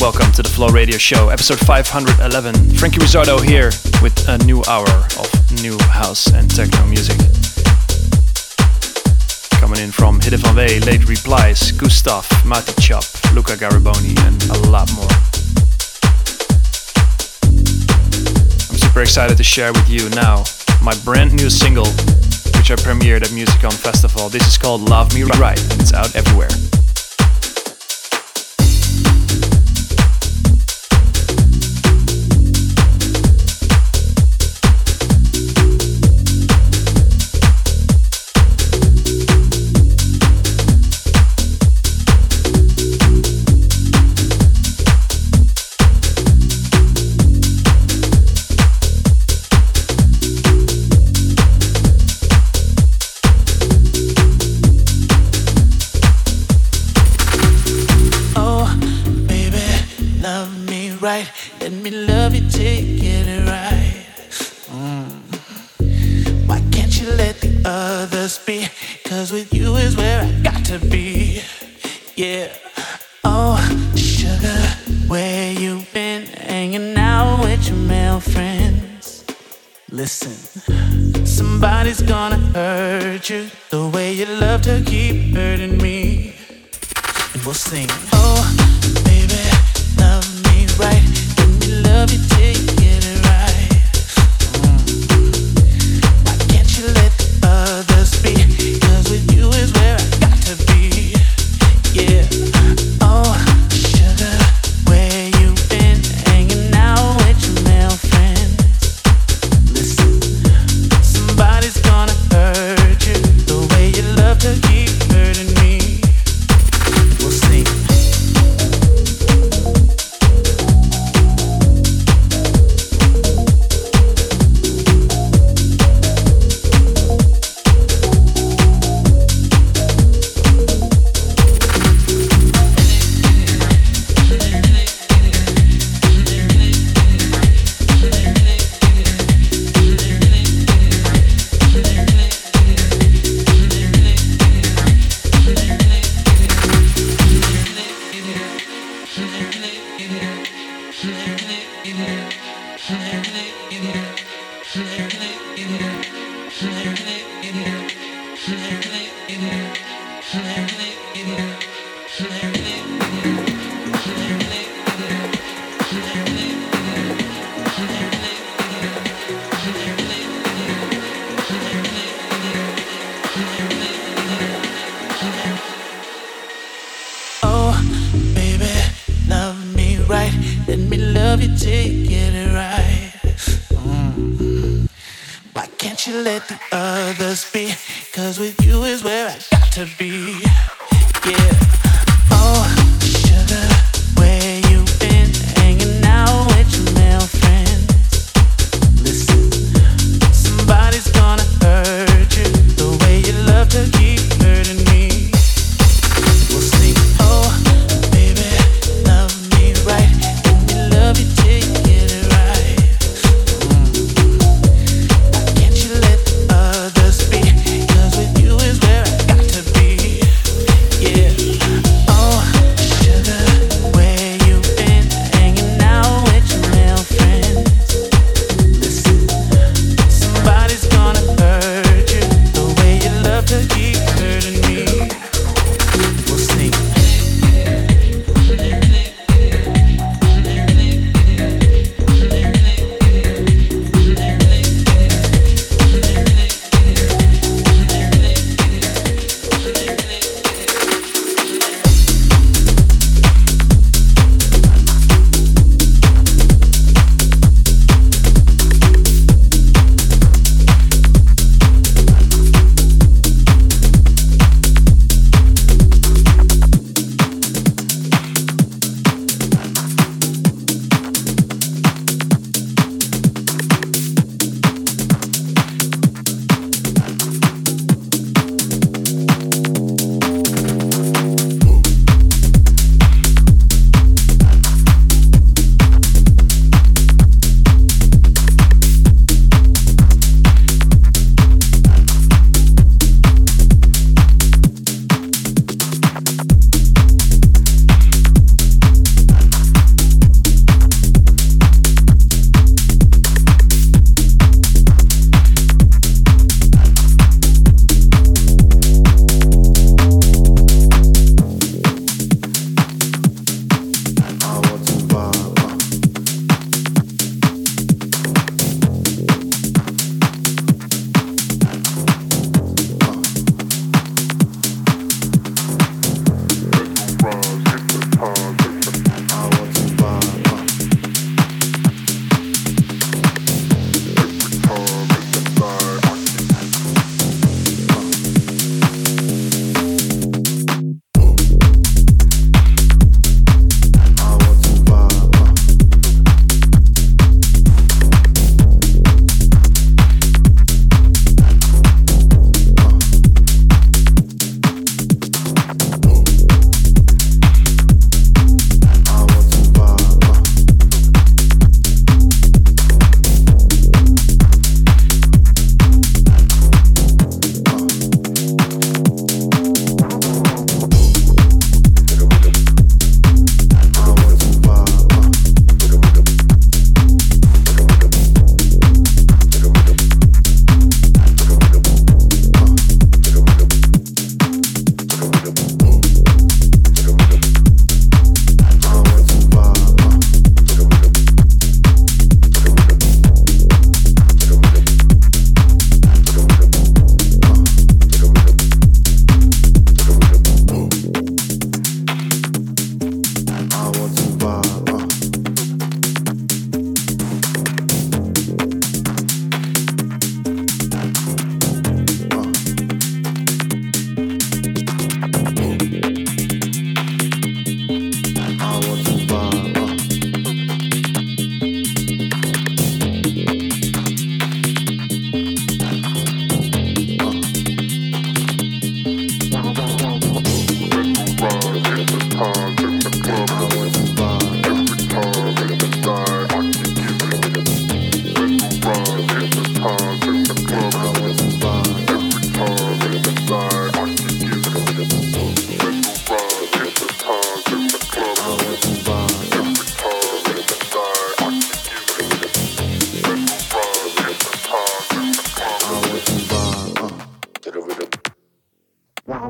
Welcome to the Flow Radio Show, episode 511. Franky Rizardo here with a new hour of new house and techno music. Coming in from Hidde van Wee, Late Replies, Gustav, Mati Chop, Luca Gariboni, and a lot more. I'm super excited to share with you now my brand new single, which I premiered at Music On Festival. This is called Love Me Right, and it's out everywhere. you, the way you love to keep hurting me. And we'll sing, oh, baby.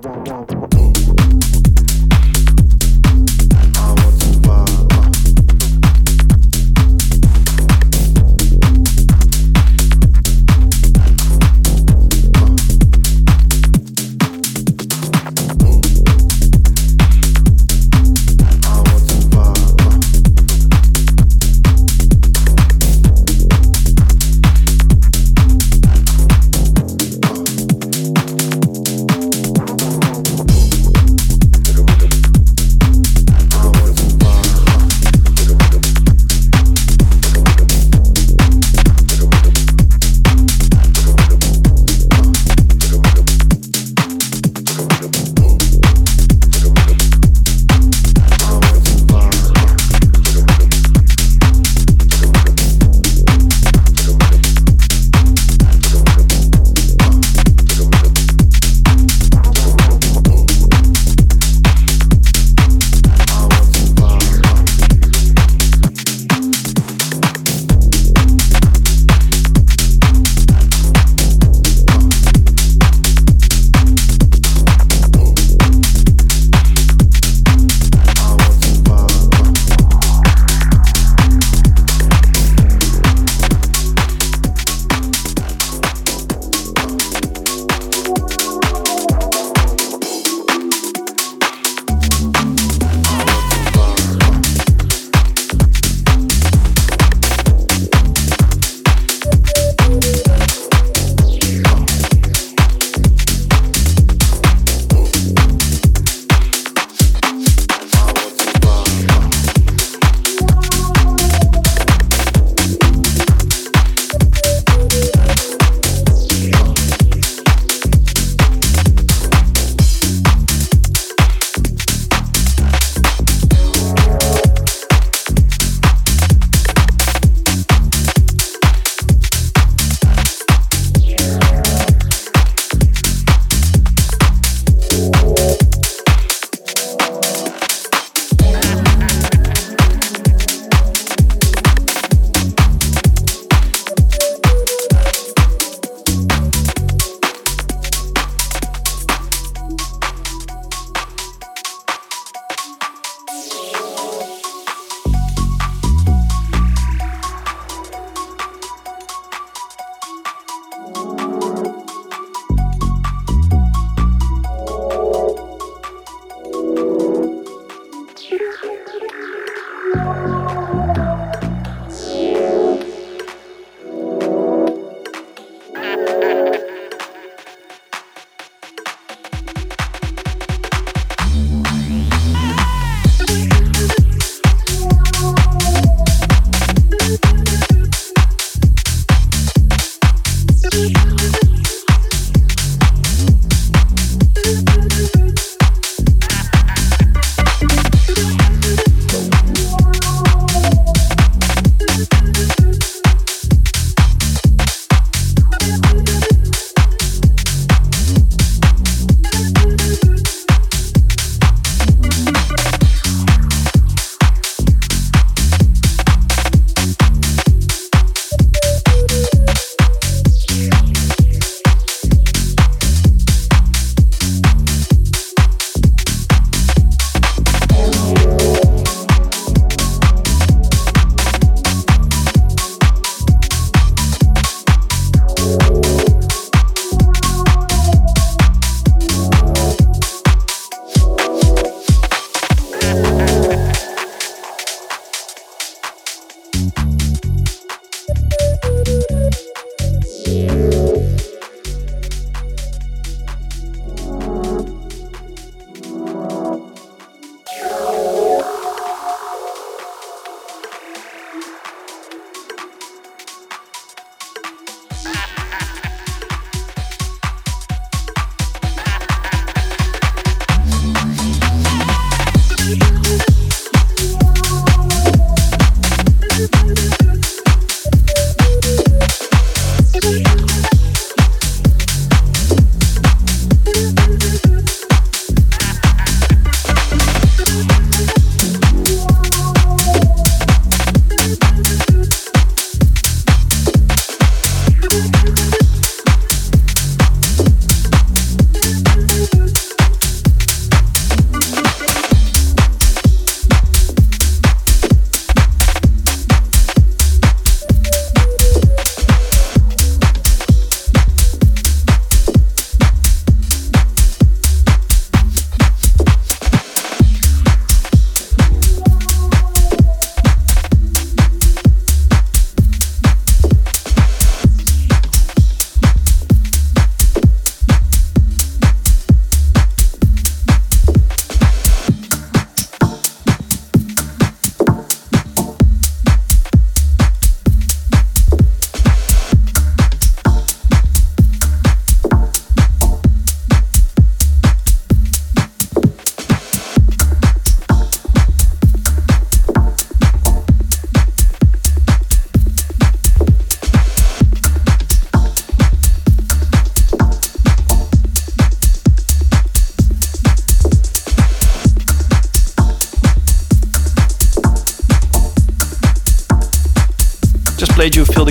wow, wow.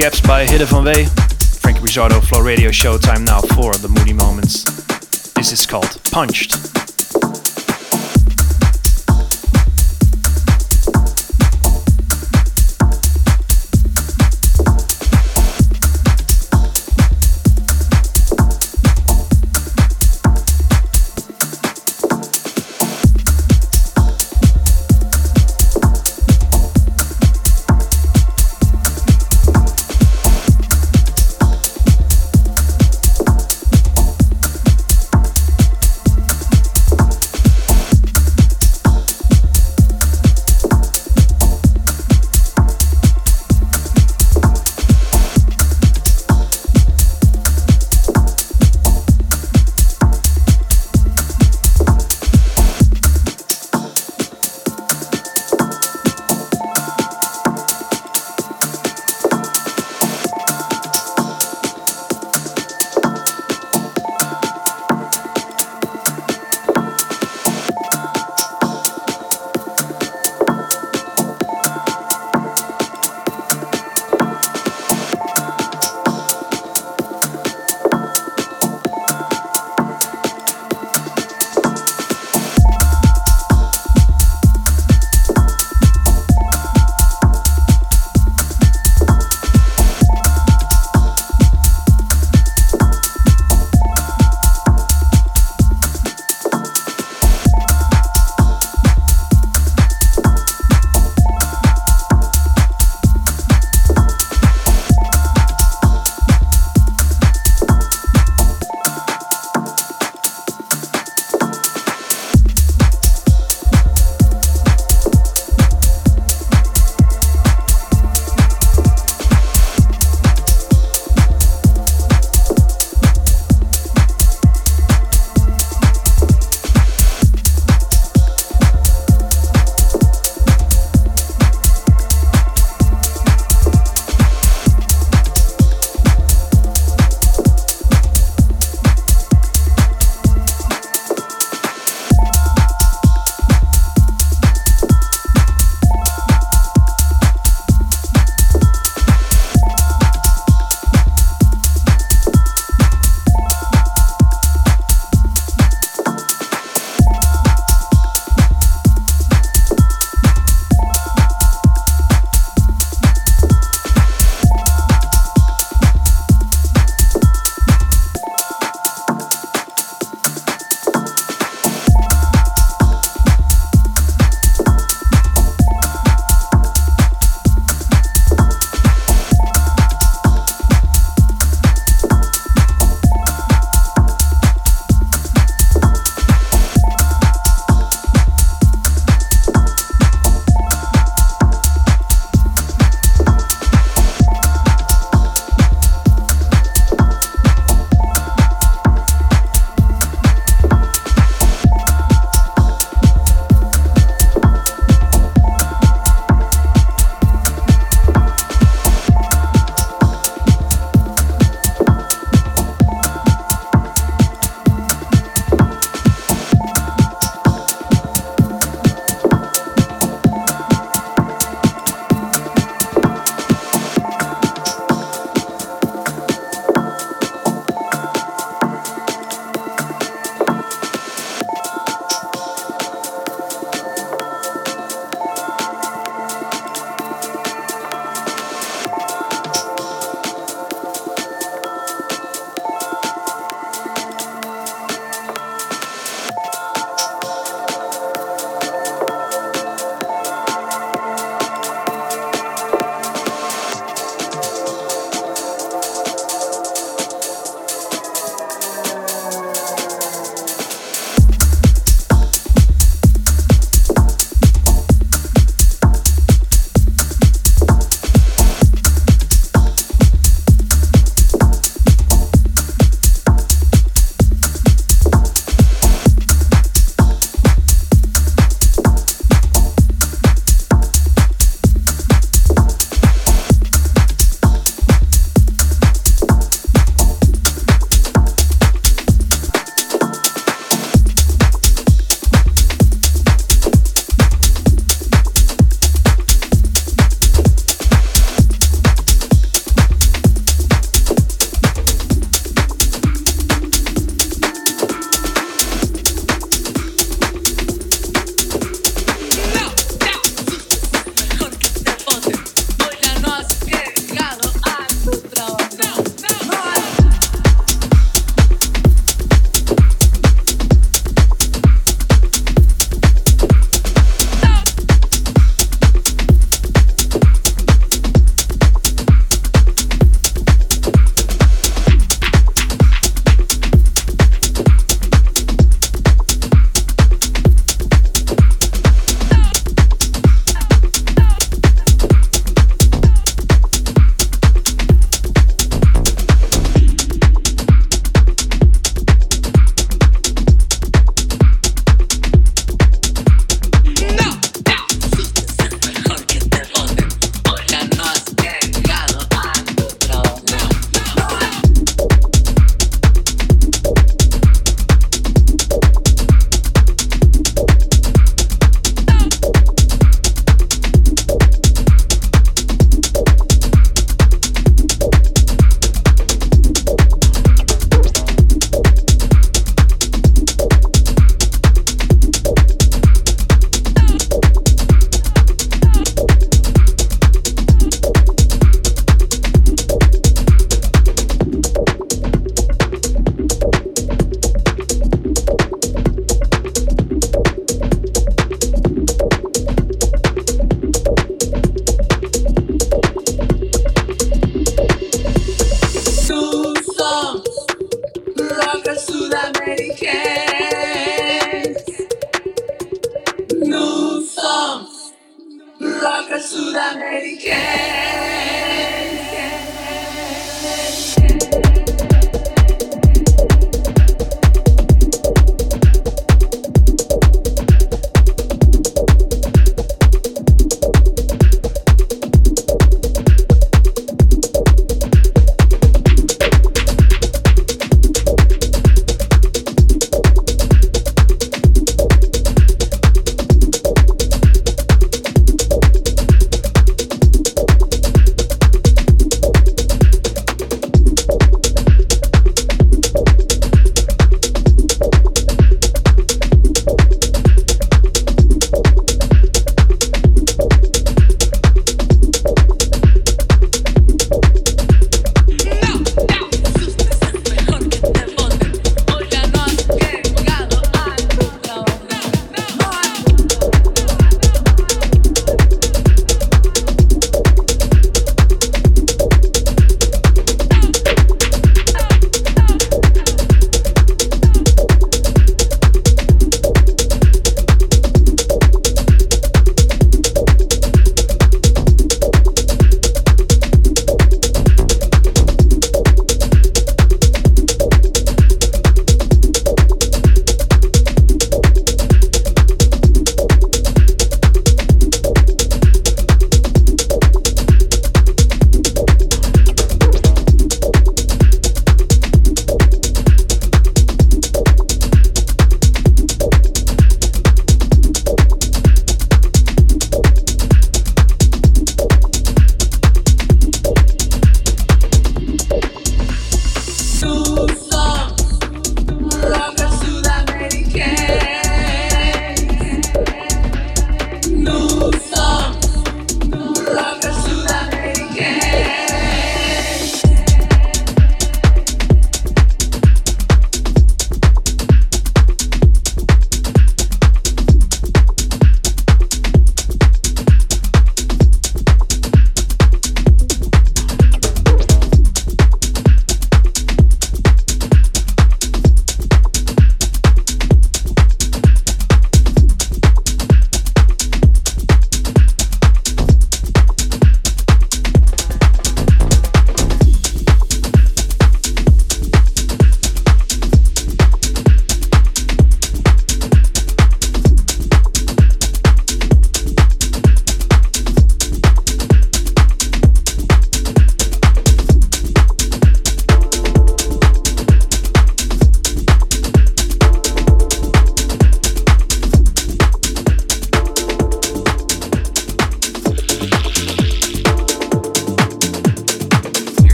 Gaps by Hidde van Wee. Franky Rizardo Flow Radio show time now for the Moody Moments. This is called Punched.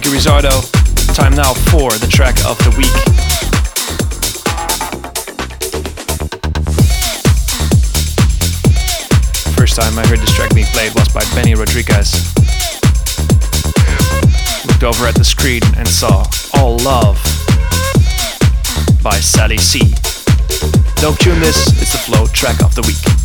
Franky Rizardo. Time now for the track of the week. First time I heard this track being played was by Benny Rodrigues. Looked over at the screen and saw All Love by Sally C. Don't tune this, it's the flow track of the week.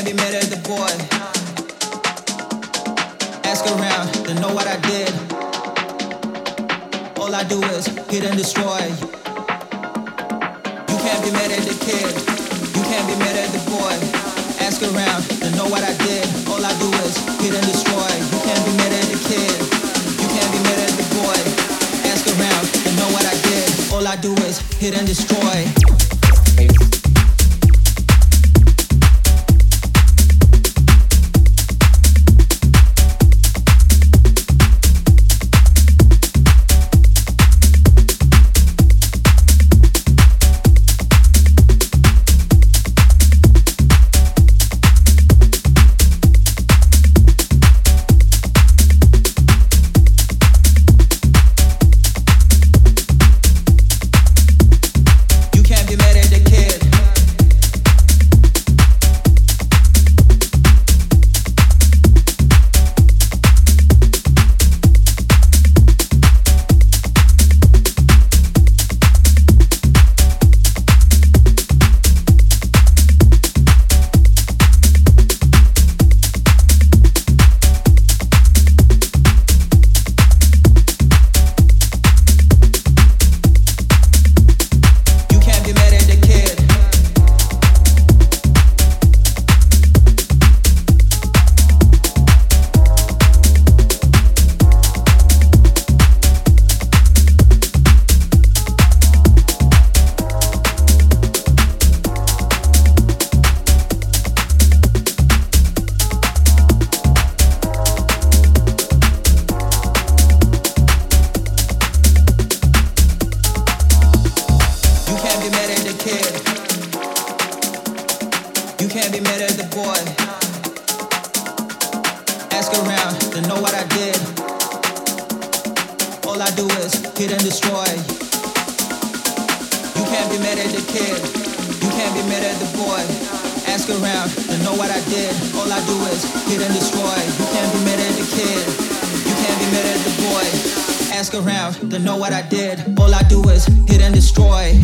At the boy. Ask around, they know what I did. All I do is hit and destroy. You can't be mad at the kid. You can't be mad at the boy. Ask around, know what I did. All I do is hit and destroy. You can't be mad at the kid. You can't be mad at the boy. Ask around, know what I did. All I do is hit and destroy. wicked and destroy. You can't be mad at the kid. You can't be mad at the boy. Ask around to know what I did. All I do is hit and destroy. You can't be mad at the kid. You can't be mad at the boy. Ask around to know what I did. All I do is hit and destroy.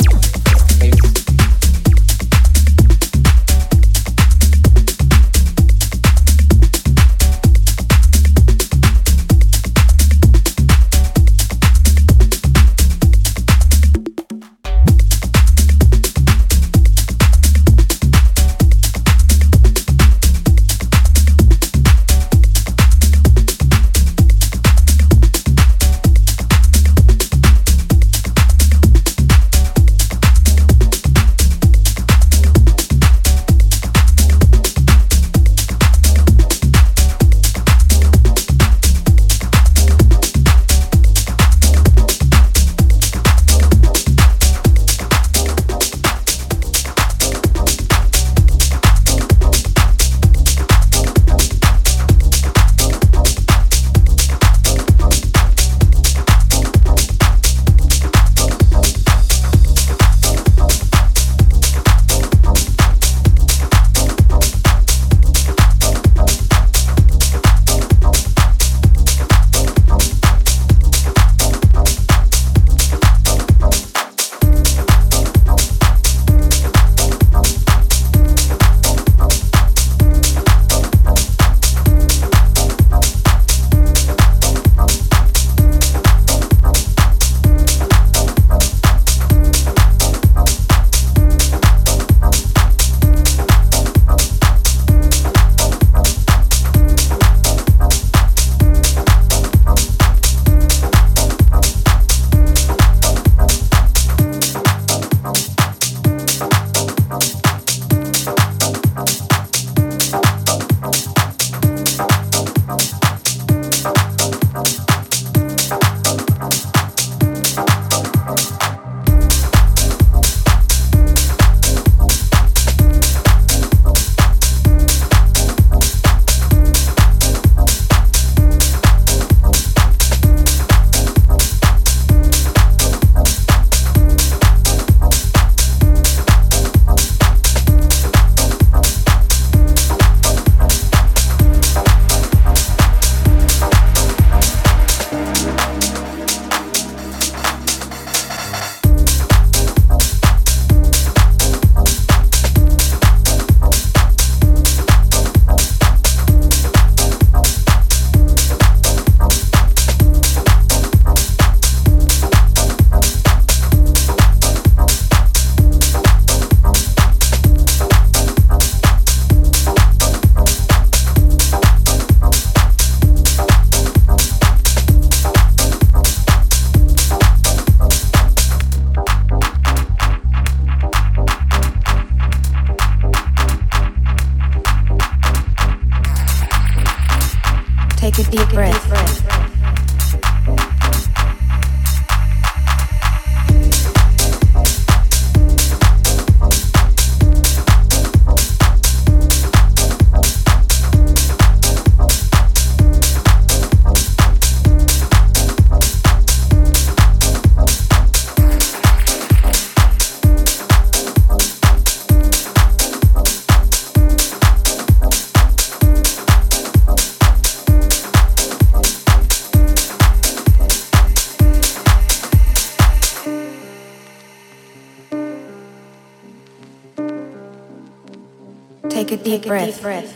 Deep breath. Deep breath.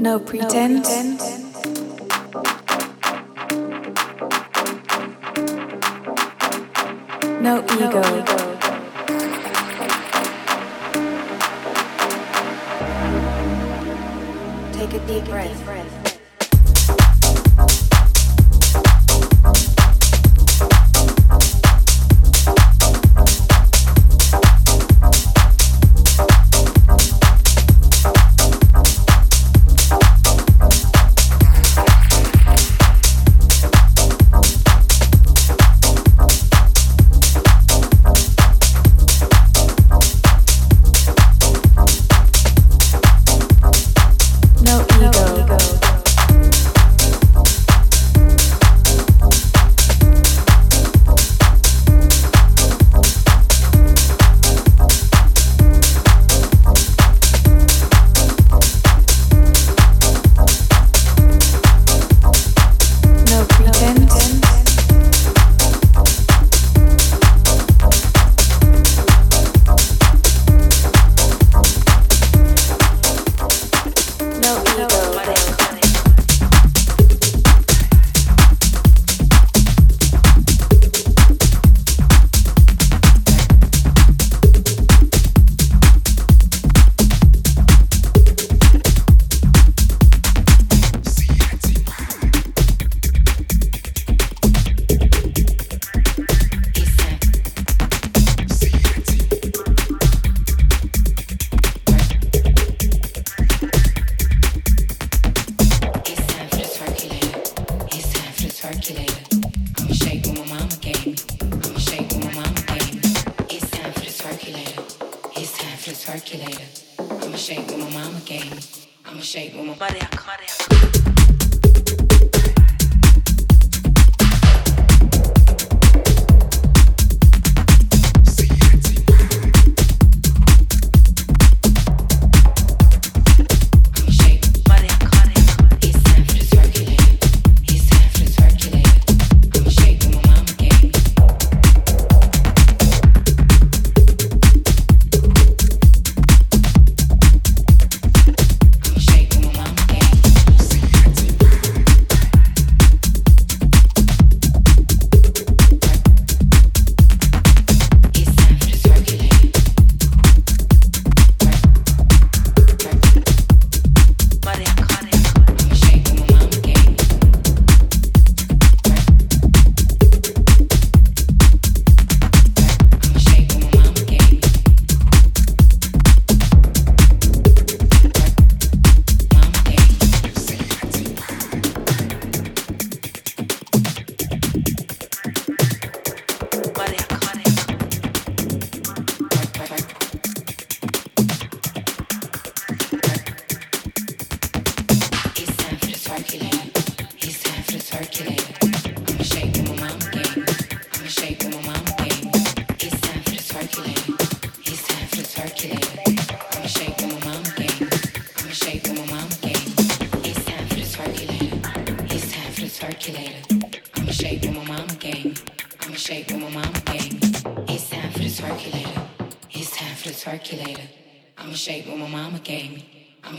No pretense. No ego. No ego. Take a deep breath.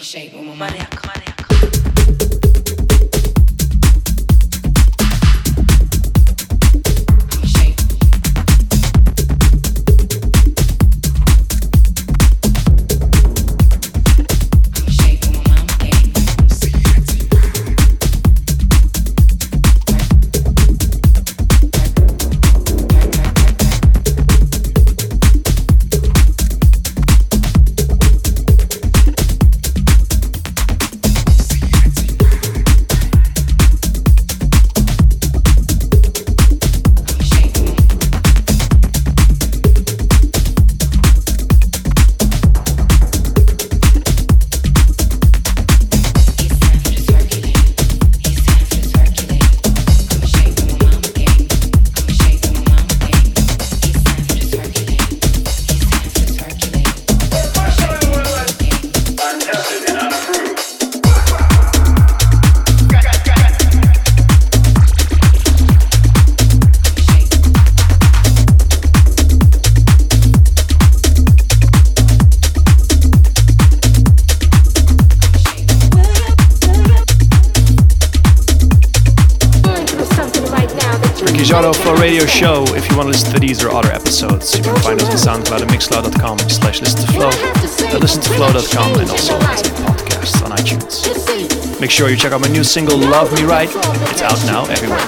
shape. I'm on my Giotto for Radio Show. If you want to listen to these or other episodes, you can find us on SoundCloud at mixcloud.com slash listen to flow, at listentoflow.com and also as a podcast on iTunes. Make sure you check out my new single Love Me Right. It's out now everywhere.